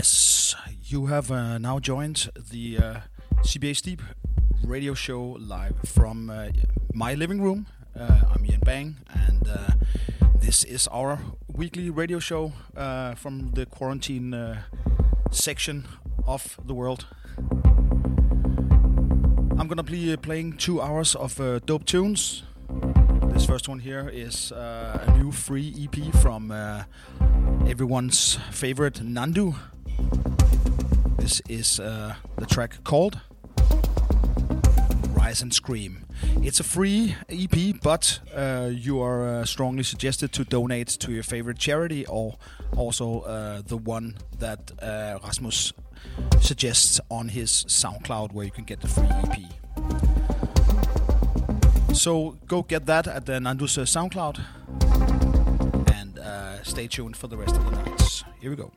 Yes, you have uh, now joined the uh, CBA Steep radio show live from uh, my living room. Uh, I'm Ian Bang, and uh, this is our weekly radio show uh, from the quarantine section of the world. I'm gonna be playing two hours of dope tunes. This first one here is a new free EP from everyone's favorite Nandu. This is uh, the track called Rise and Scream. It's a free EP, but uh, you are uh, strongly suggested to donate to your favorite charity or also uh, the one that uh, Rasmus suggests on his SoundCloud, where you can get the free EP. So go get that at the Nandu's uh, SoundCloud and stay tuned for the rest of the nights. Here we go.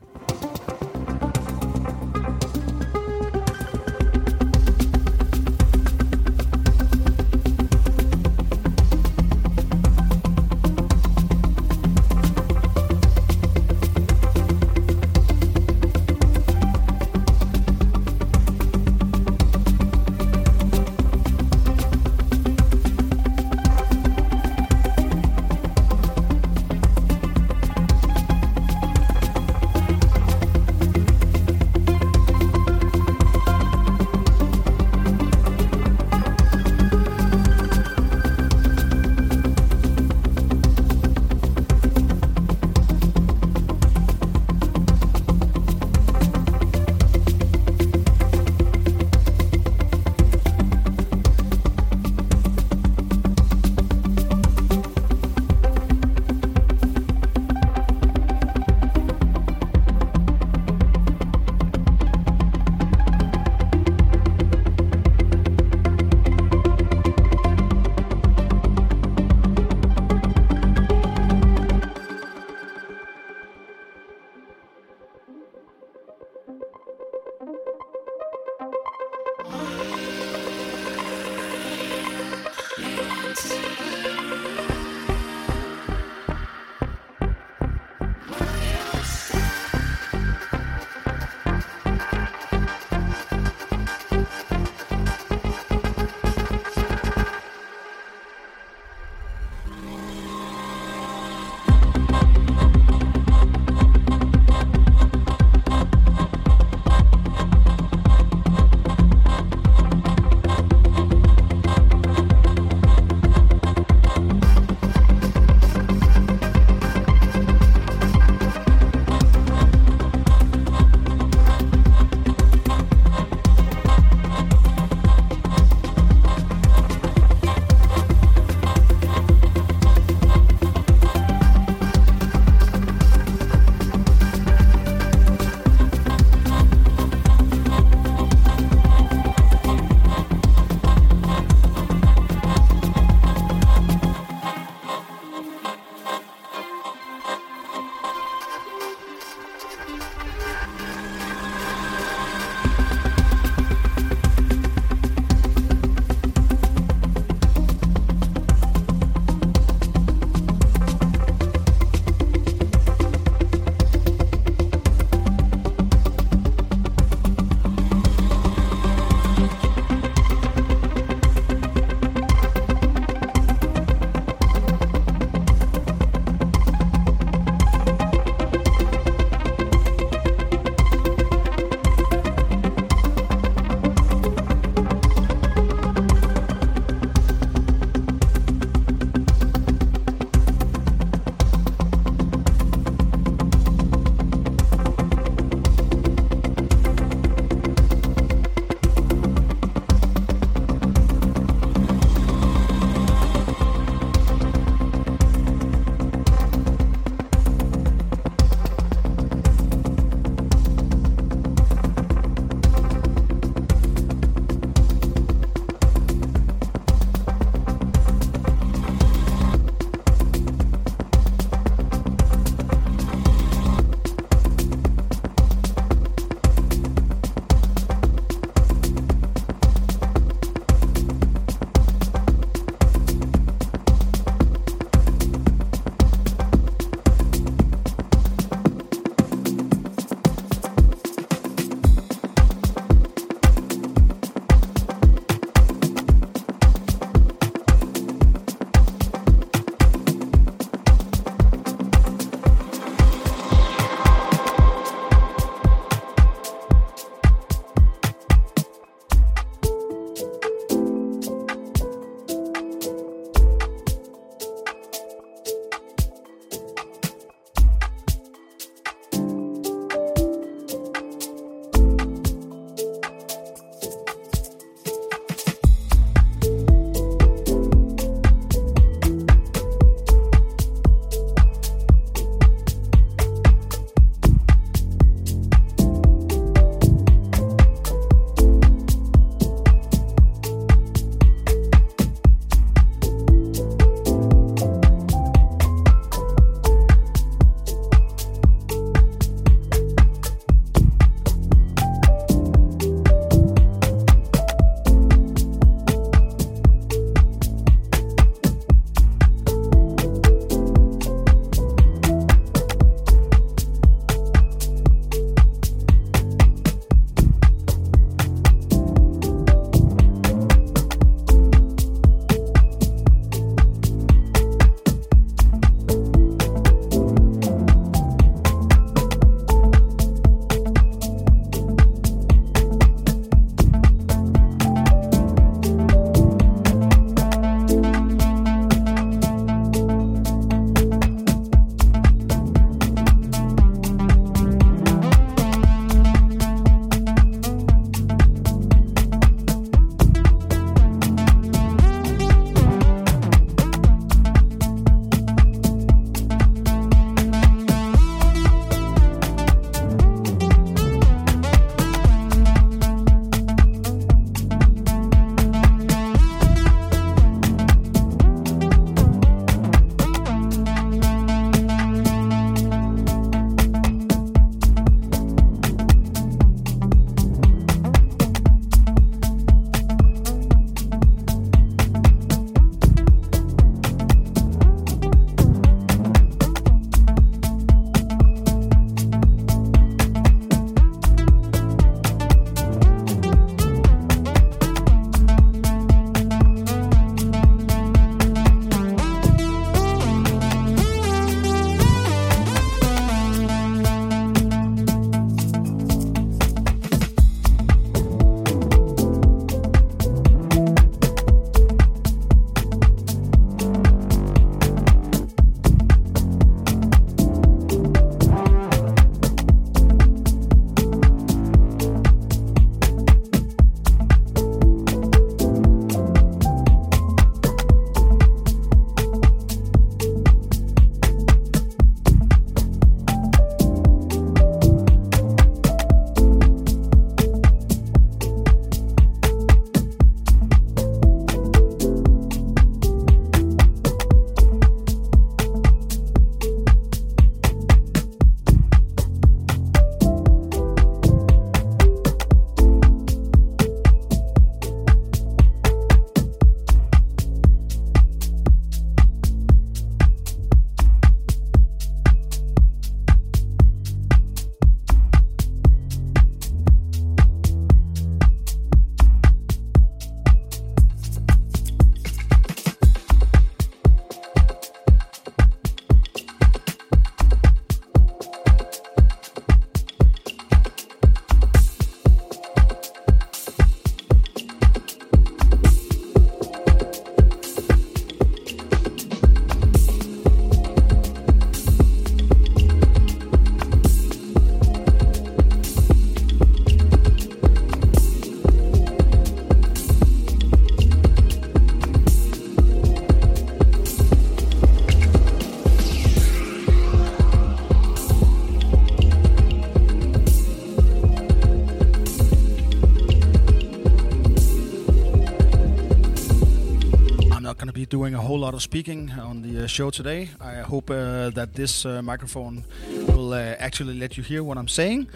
Doing a whole lot of speaking on the uh, show today. I hope uh, that this uh, microphone will uh, actually let you hear what I'm saying.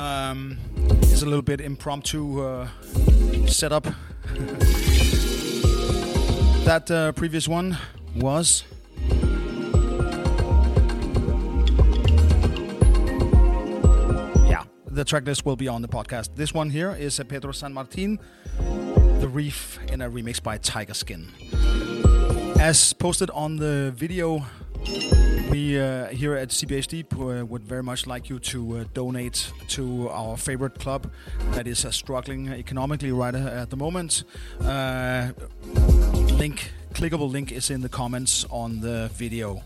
Um, it's a little bit impromptu uh, setup. that uh, previous one was. Yeah, the track list will be on the podcast. This one here is Pedro San Martin, The Reef, in a remix by Tigerskin. As posted on the video, we uh, here at CBHD uh, would very much like you to uh, donate to our favorite club that is uh, struggling economically right uh, at the moment. Uh, link, clickable link is in the comments on the video.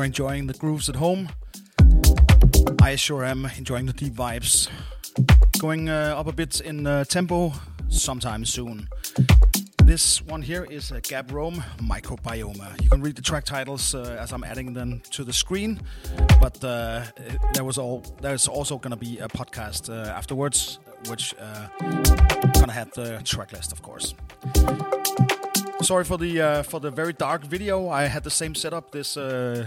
You're enjoying the grooves at home. I sure am enjoying the deep vibes. Going uh, up a bit in uh, tempo sometime soon. This one here is a Gab Rhome Microbioma. You can read the track titles uh, as I'm adding them to the screen, but uh, there was all there's also gonna be a podcast uh, afterwards, which uh, gonna have the track list, of course. Sorry for the uh, for the very dark video. I had the same setup this uh,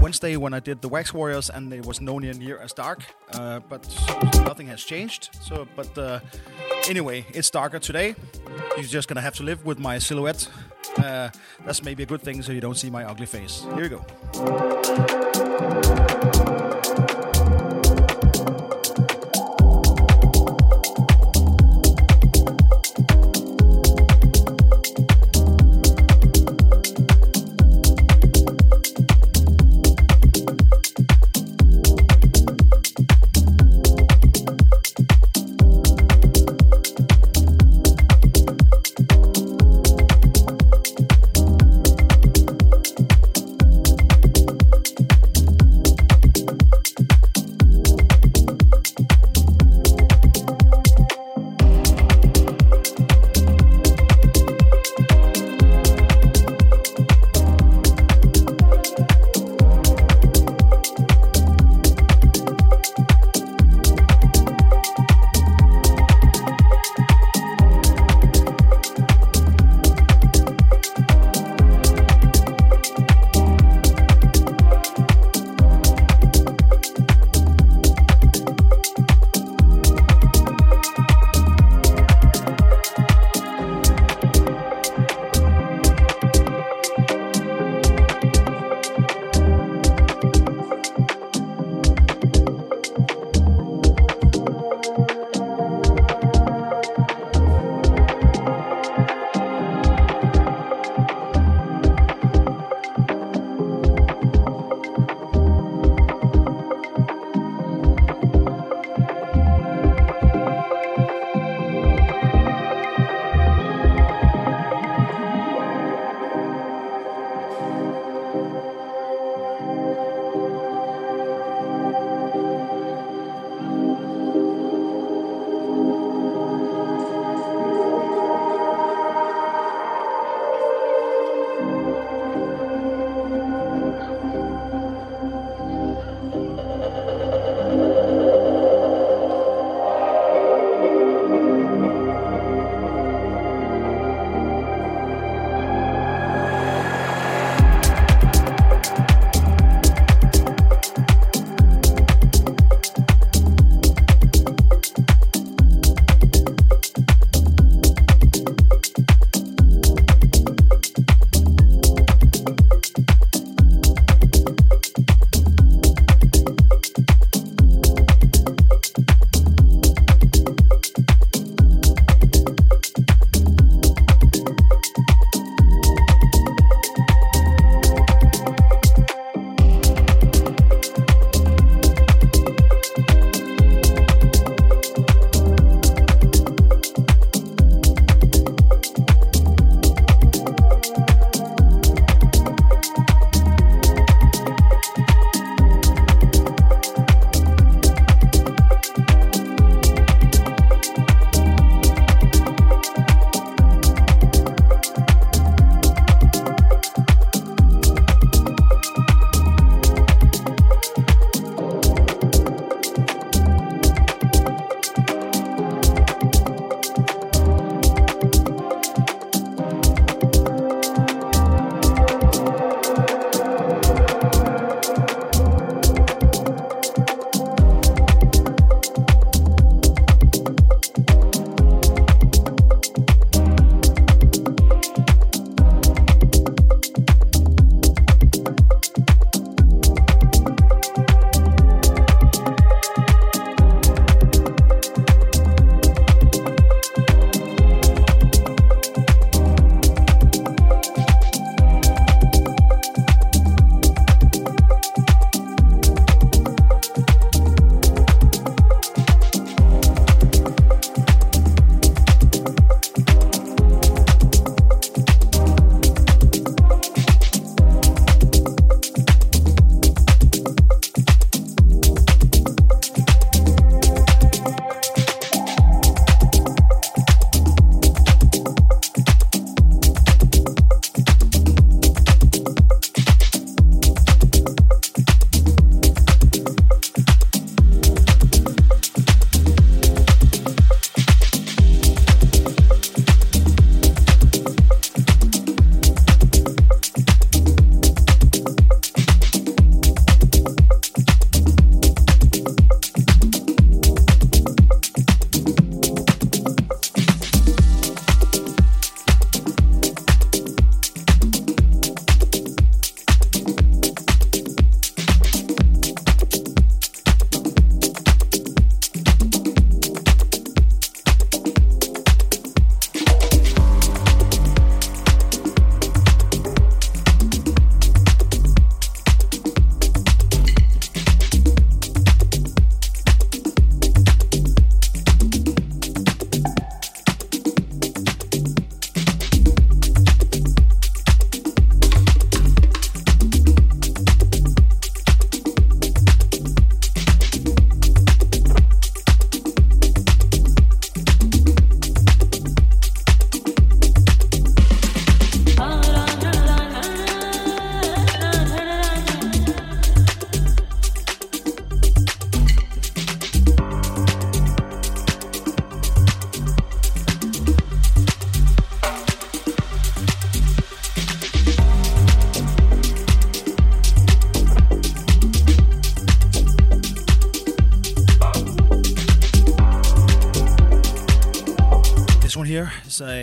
Wednesday when I did the Wax Warriors, and it was nowhere near as dark. Uh, but nothing has changed. So, but uh, anyway, it's darker today. You're just gonna have to live with my silhouette. Uh, that's maybe a good thing, so you don't see my ugly face. Here you go.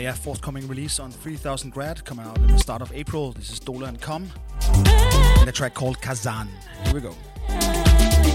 Yeah, forthcoming release on 3000 Grad, coming out in the start of April. This is Dole and Kom, and a track called Kazan. Here we go.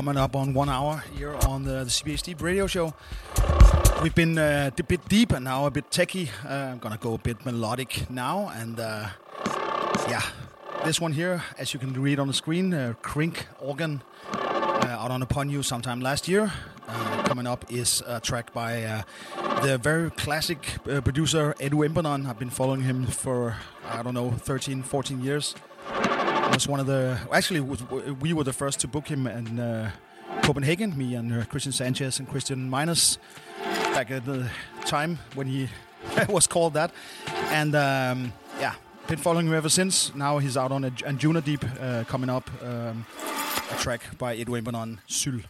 Coming up on one hour here on the, the Deep Radio Show. We've been uh, a bit deep and now a bit techy. Uh, I'm gonna go a bit melodic now, and uh, yeah, this one here, as you can read on the screen, uh, organ uh, out on Upon You sometime last year. Uh, coming up is a track by uh, the very classic producer Edu Imbernon. I've been following him for I don't know 13, 14 years was one of the actually we were the first to book him in uh, Copenhagen. Me and uh, Christian Sanchez and Christian Minus back at the time when he was called that, and um, yeah, been following him ever since. Now he's out on a Anjuna Deep uh, coming up, um, a track by Edwin on Syl.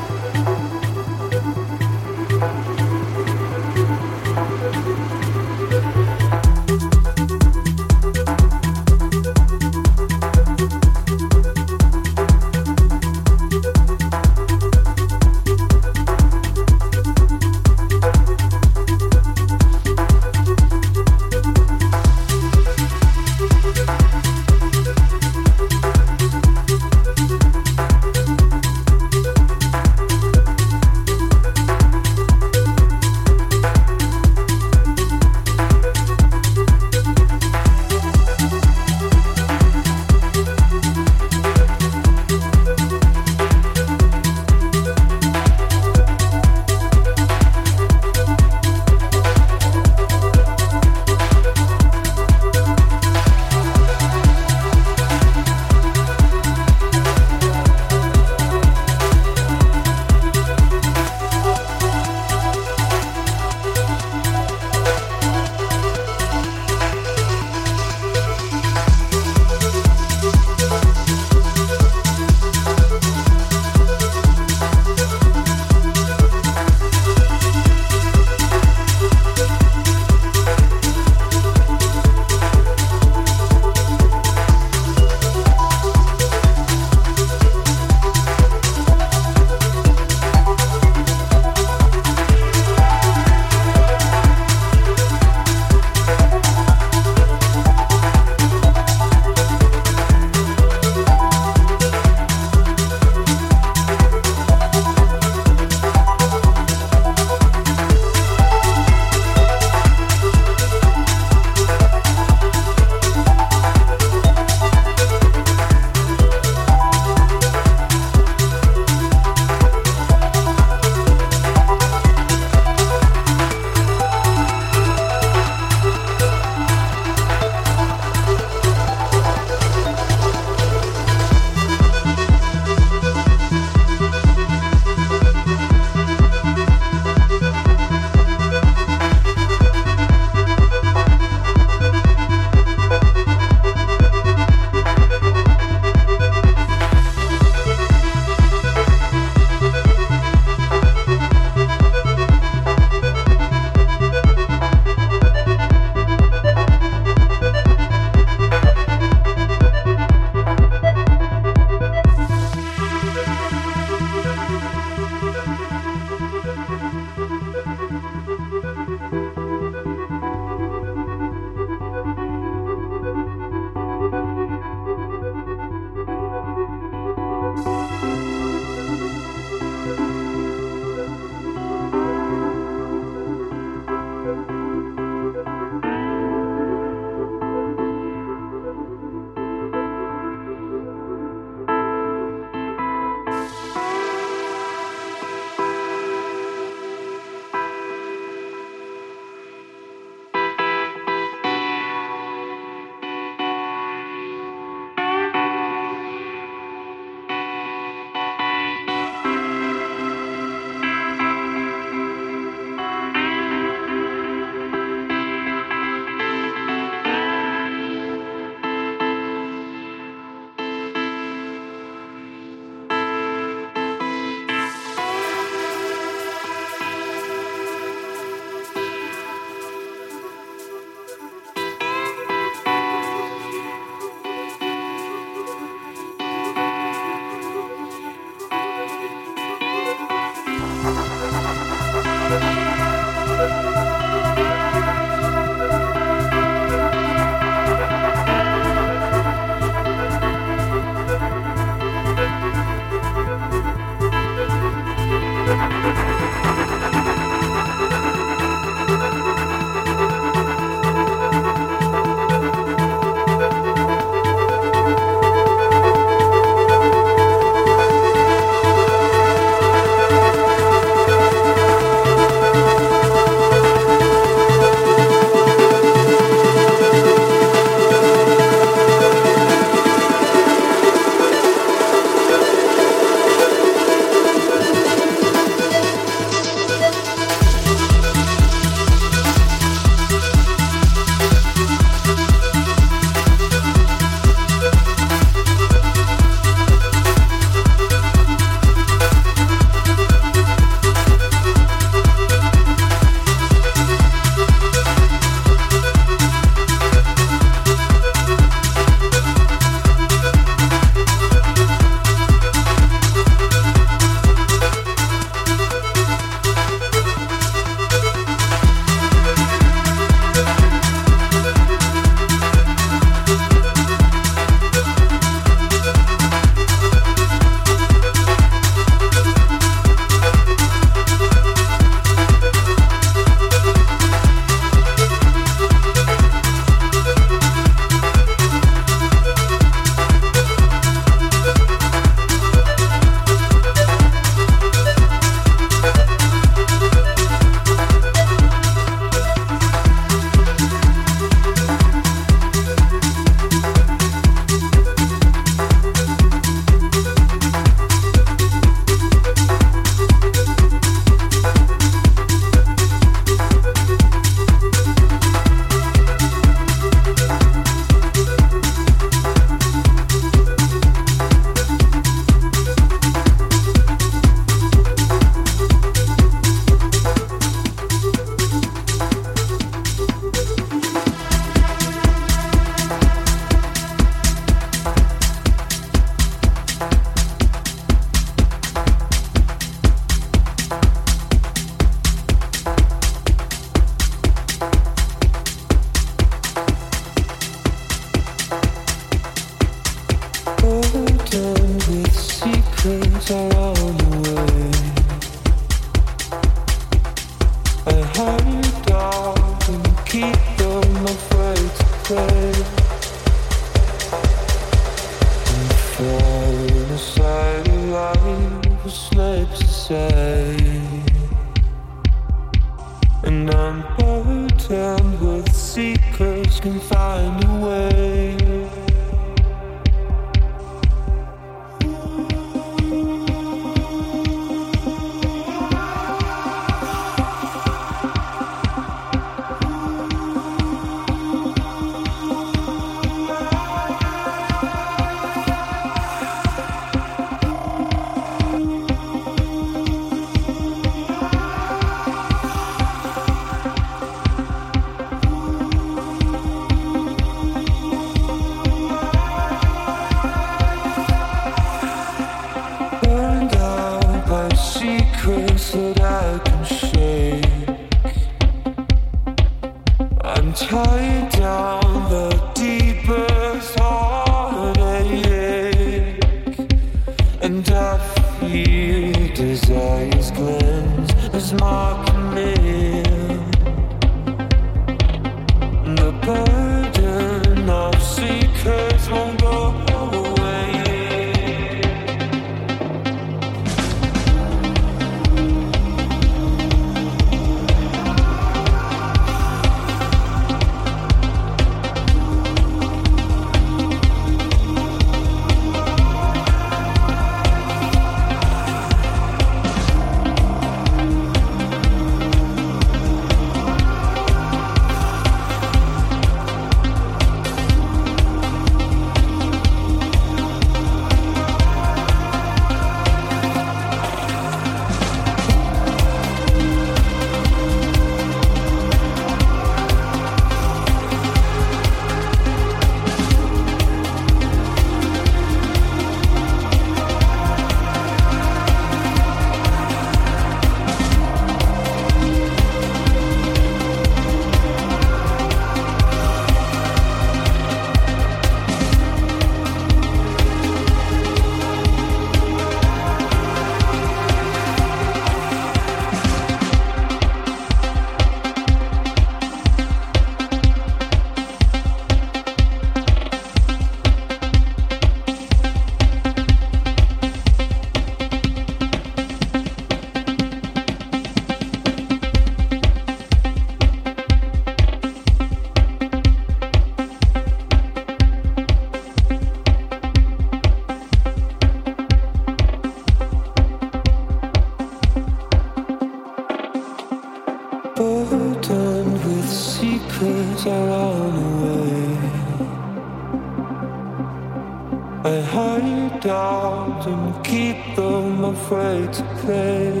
Out and keep them afraid to play.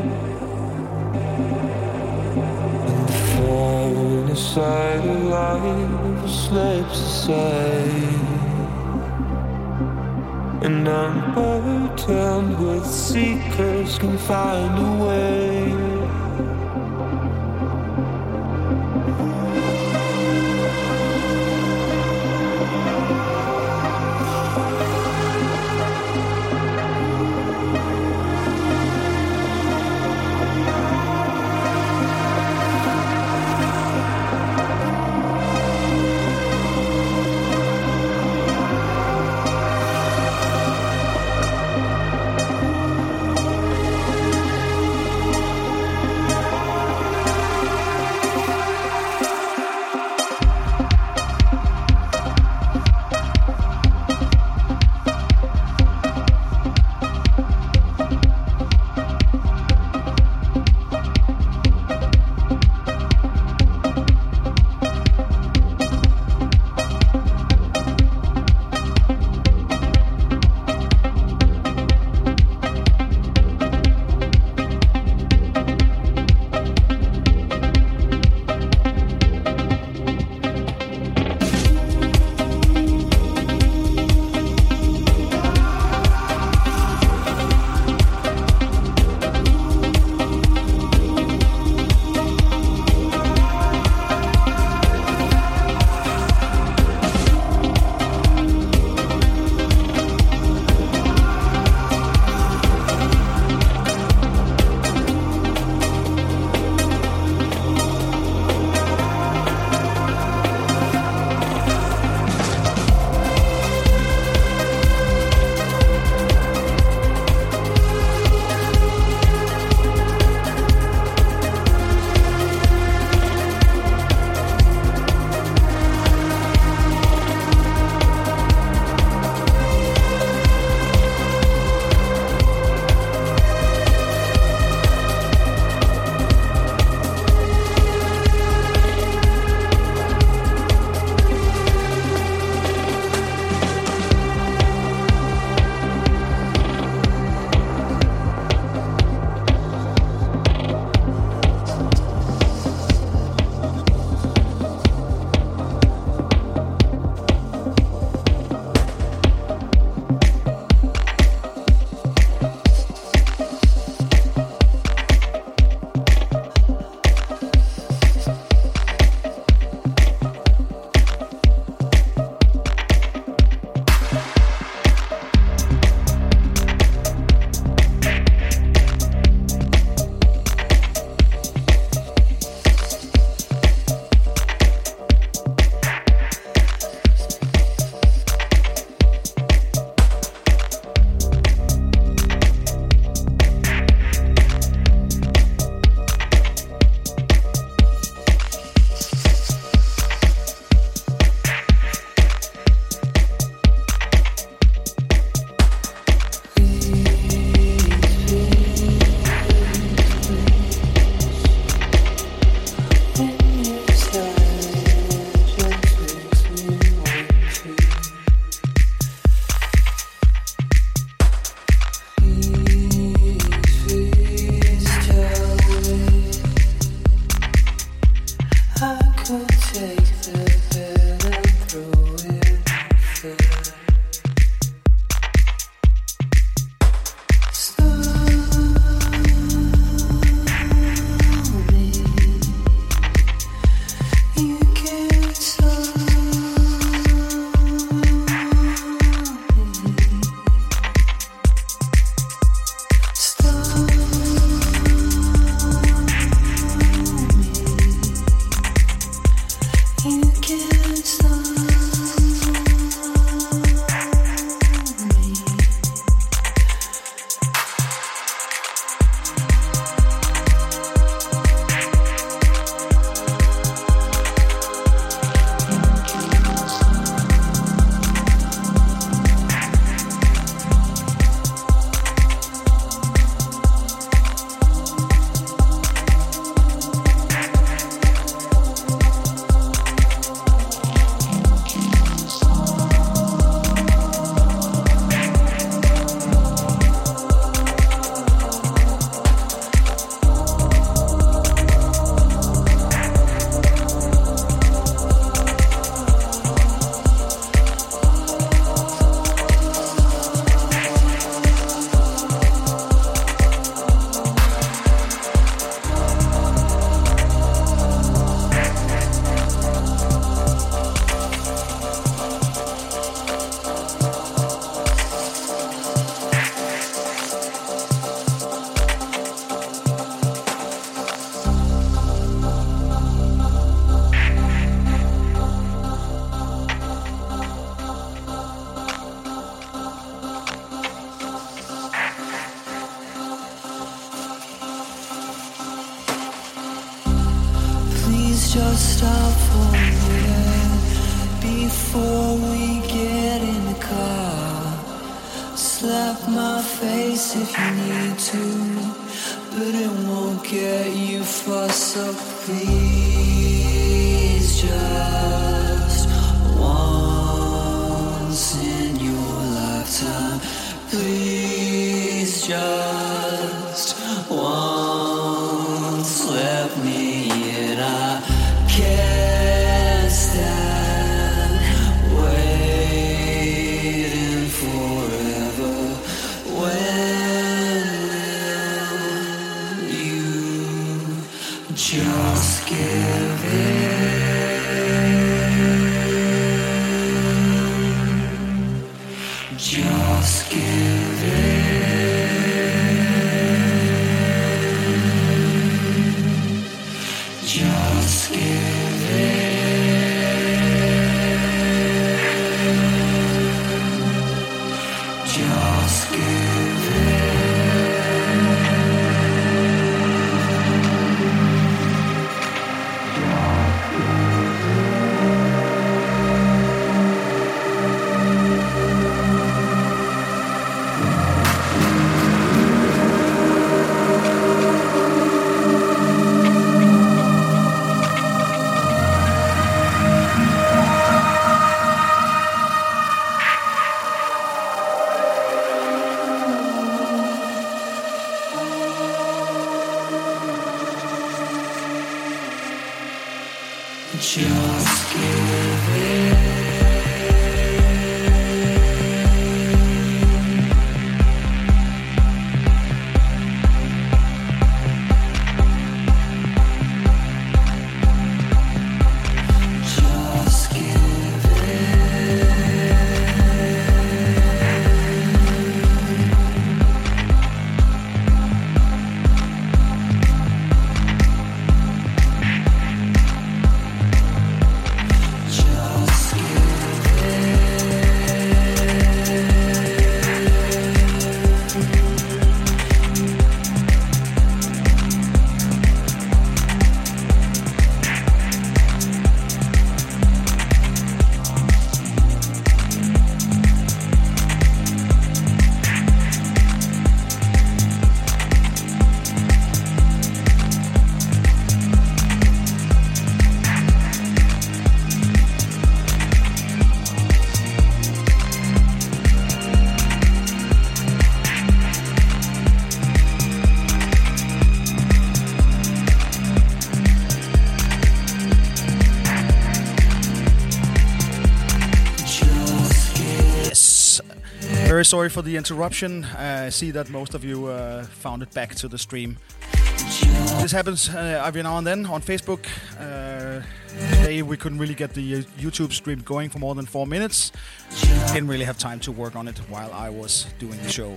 And the fire inside of life slips aside. And I'm burdened with secrets, can find a way. Sorry for the interruption. Uh, I see that most of you uh, found it back to the stream. This happens uh, every now and then on Facebook. Uh, today we couldn't really get the uh, YouTube stream going for more than four minutes. Didn't really have time to work on it while I was doing the show.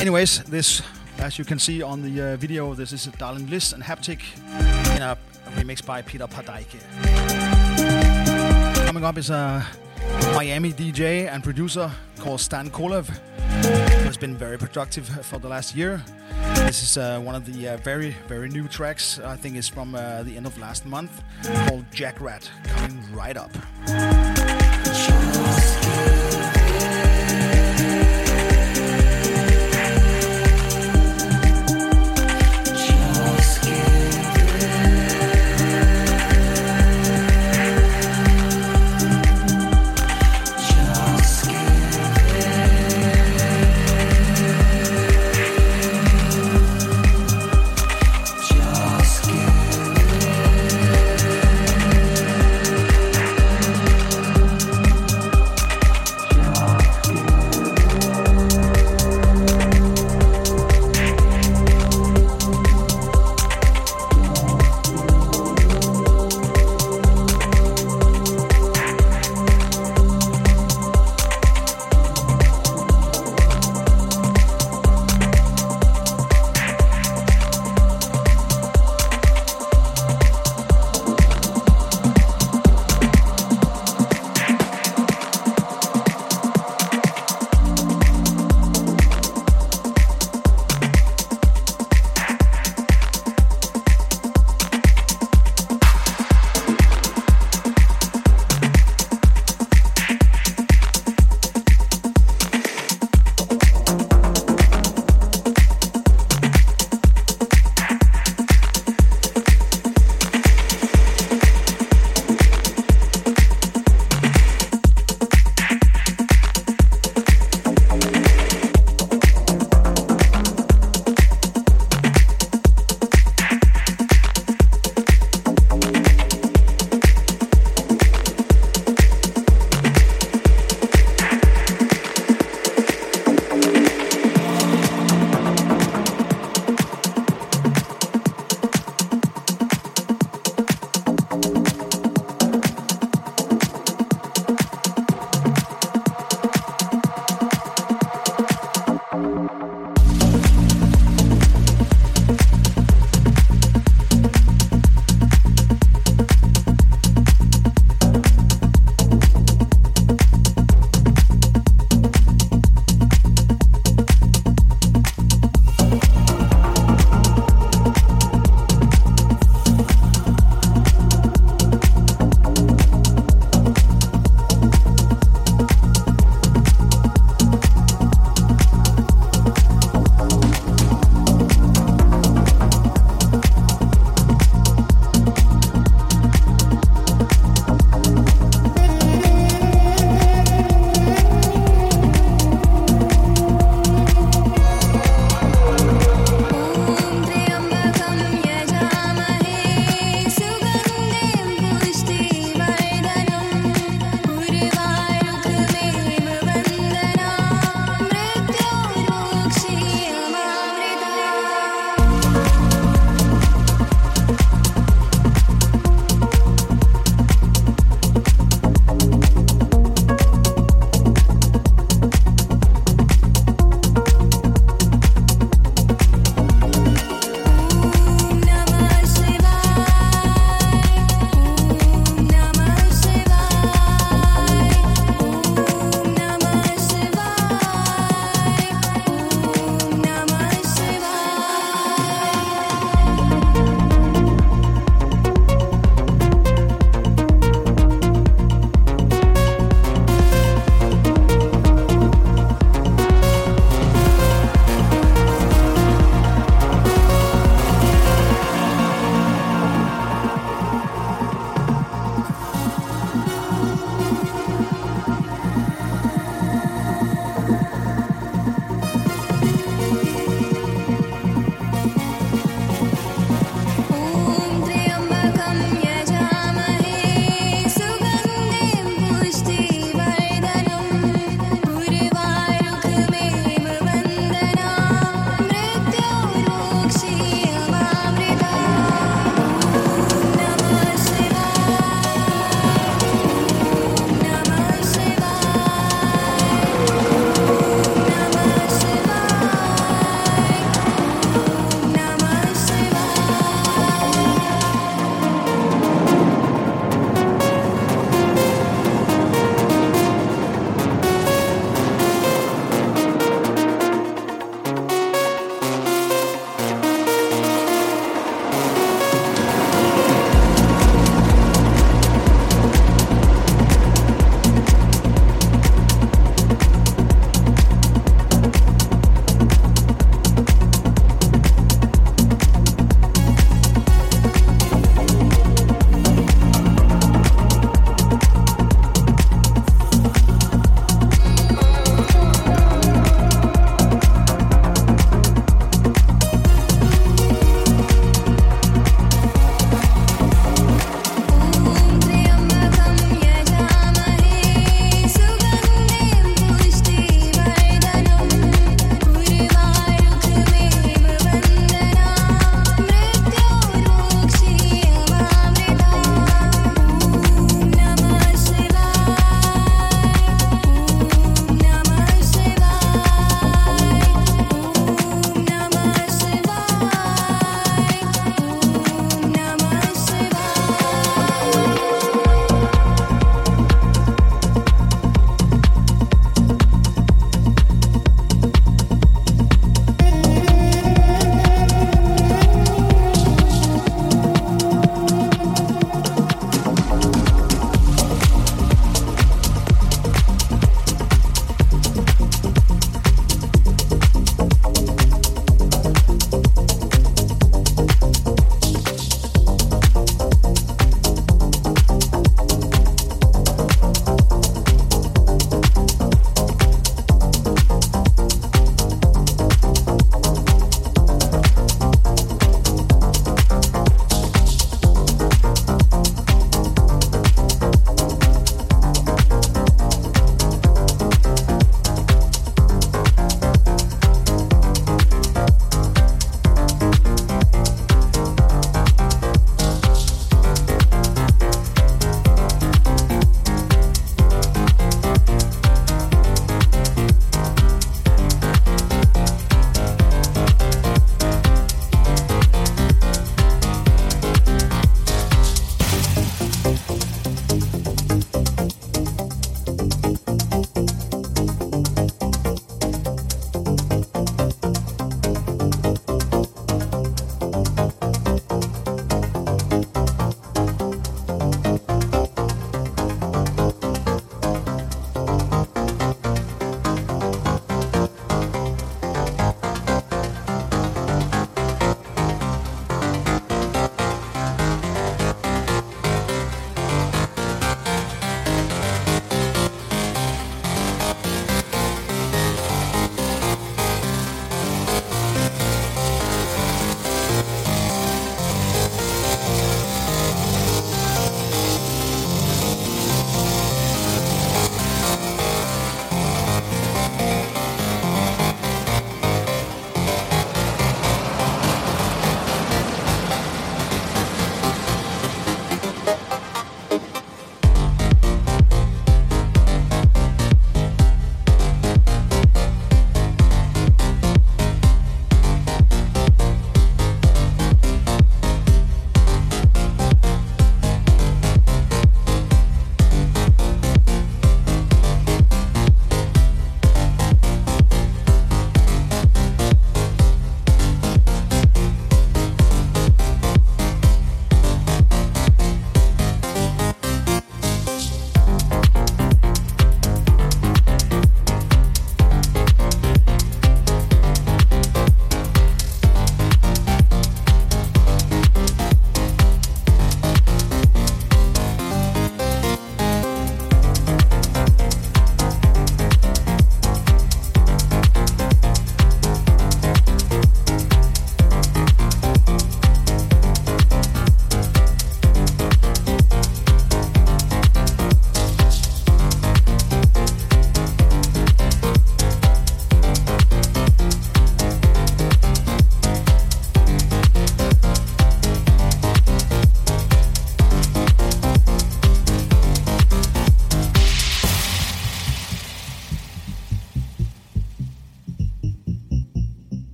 Anyways, this, as you can see on the uh, video, this is Darlene Bliss and Haptic in a remix by Peter Padaike. Coming up is a Miami DJ and producer called Stan Kolev, has been very productive for the last year. This is uh, one of the uh, very, very new tracks. I think it's from uh, the end of last month, called Jackrat, coming right up.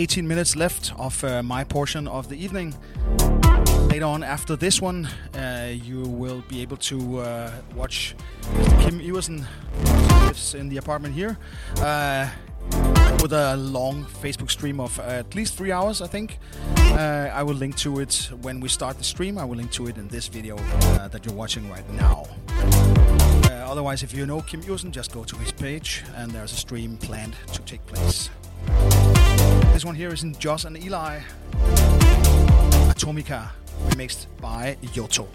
18 minutes left of uh, my portion of the evening. Later on, after this one, uh, you will be able to uh, watch Kim Iversen lives in the apartment here uh, with a long Facebook stream of at least three hours, I think. Uh, I will link to it when we start the stream. I will link to it in this video uh, that you're watching right now. Uh, otherwise, if you know Kim Iversen, just go to his page and there's a stream planned. This one here is in Joss and Eli. Atomica, remixed by Yoto.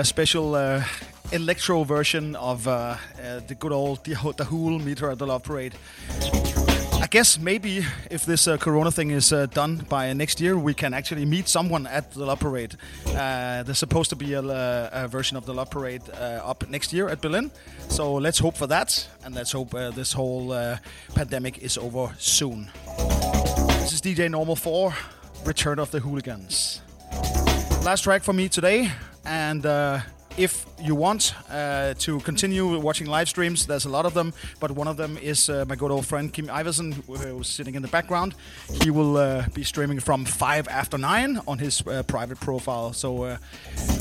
Very uh, special uh, electro version of uh, uh, the good old The, Hool Meter at the Love Parade. I guess maybe if this uh, Corona thing is done by next year, we can actually meet someone at the Love Parade. There's supposed to be a, a version of the Love Parade up next year at Berlin, so let's hope for that, and let's hope this whole pandemic is over soon. This is DJ Normal 4, Return of the Hooligans. Last track for me today, and uh, if you want uh, to continue watching live streams, there's a lot of them, but one of them is uh, my good old friend Kim Iversen, who's sitting in the background. He will uh, be streaming from 5 after 9 on his uh, private profile, so uh,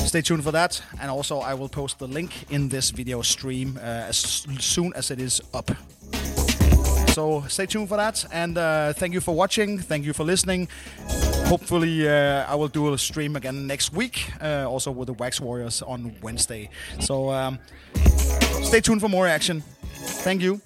stay tuned for that. And also, I will post the link in this video stream uh, as soon as it is up. So stay tuned for that, and thank you for watching, thank you for listening hopefully uh, I will do a stream again next week, uh, also with the Wax Warriors on Wednesday. So um, stay tuned for more action. Thank you.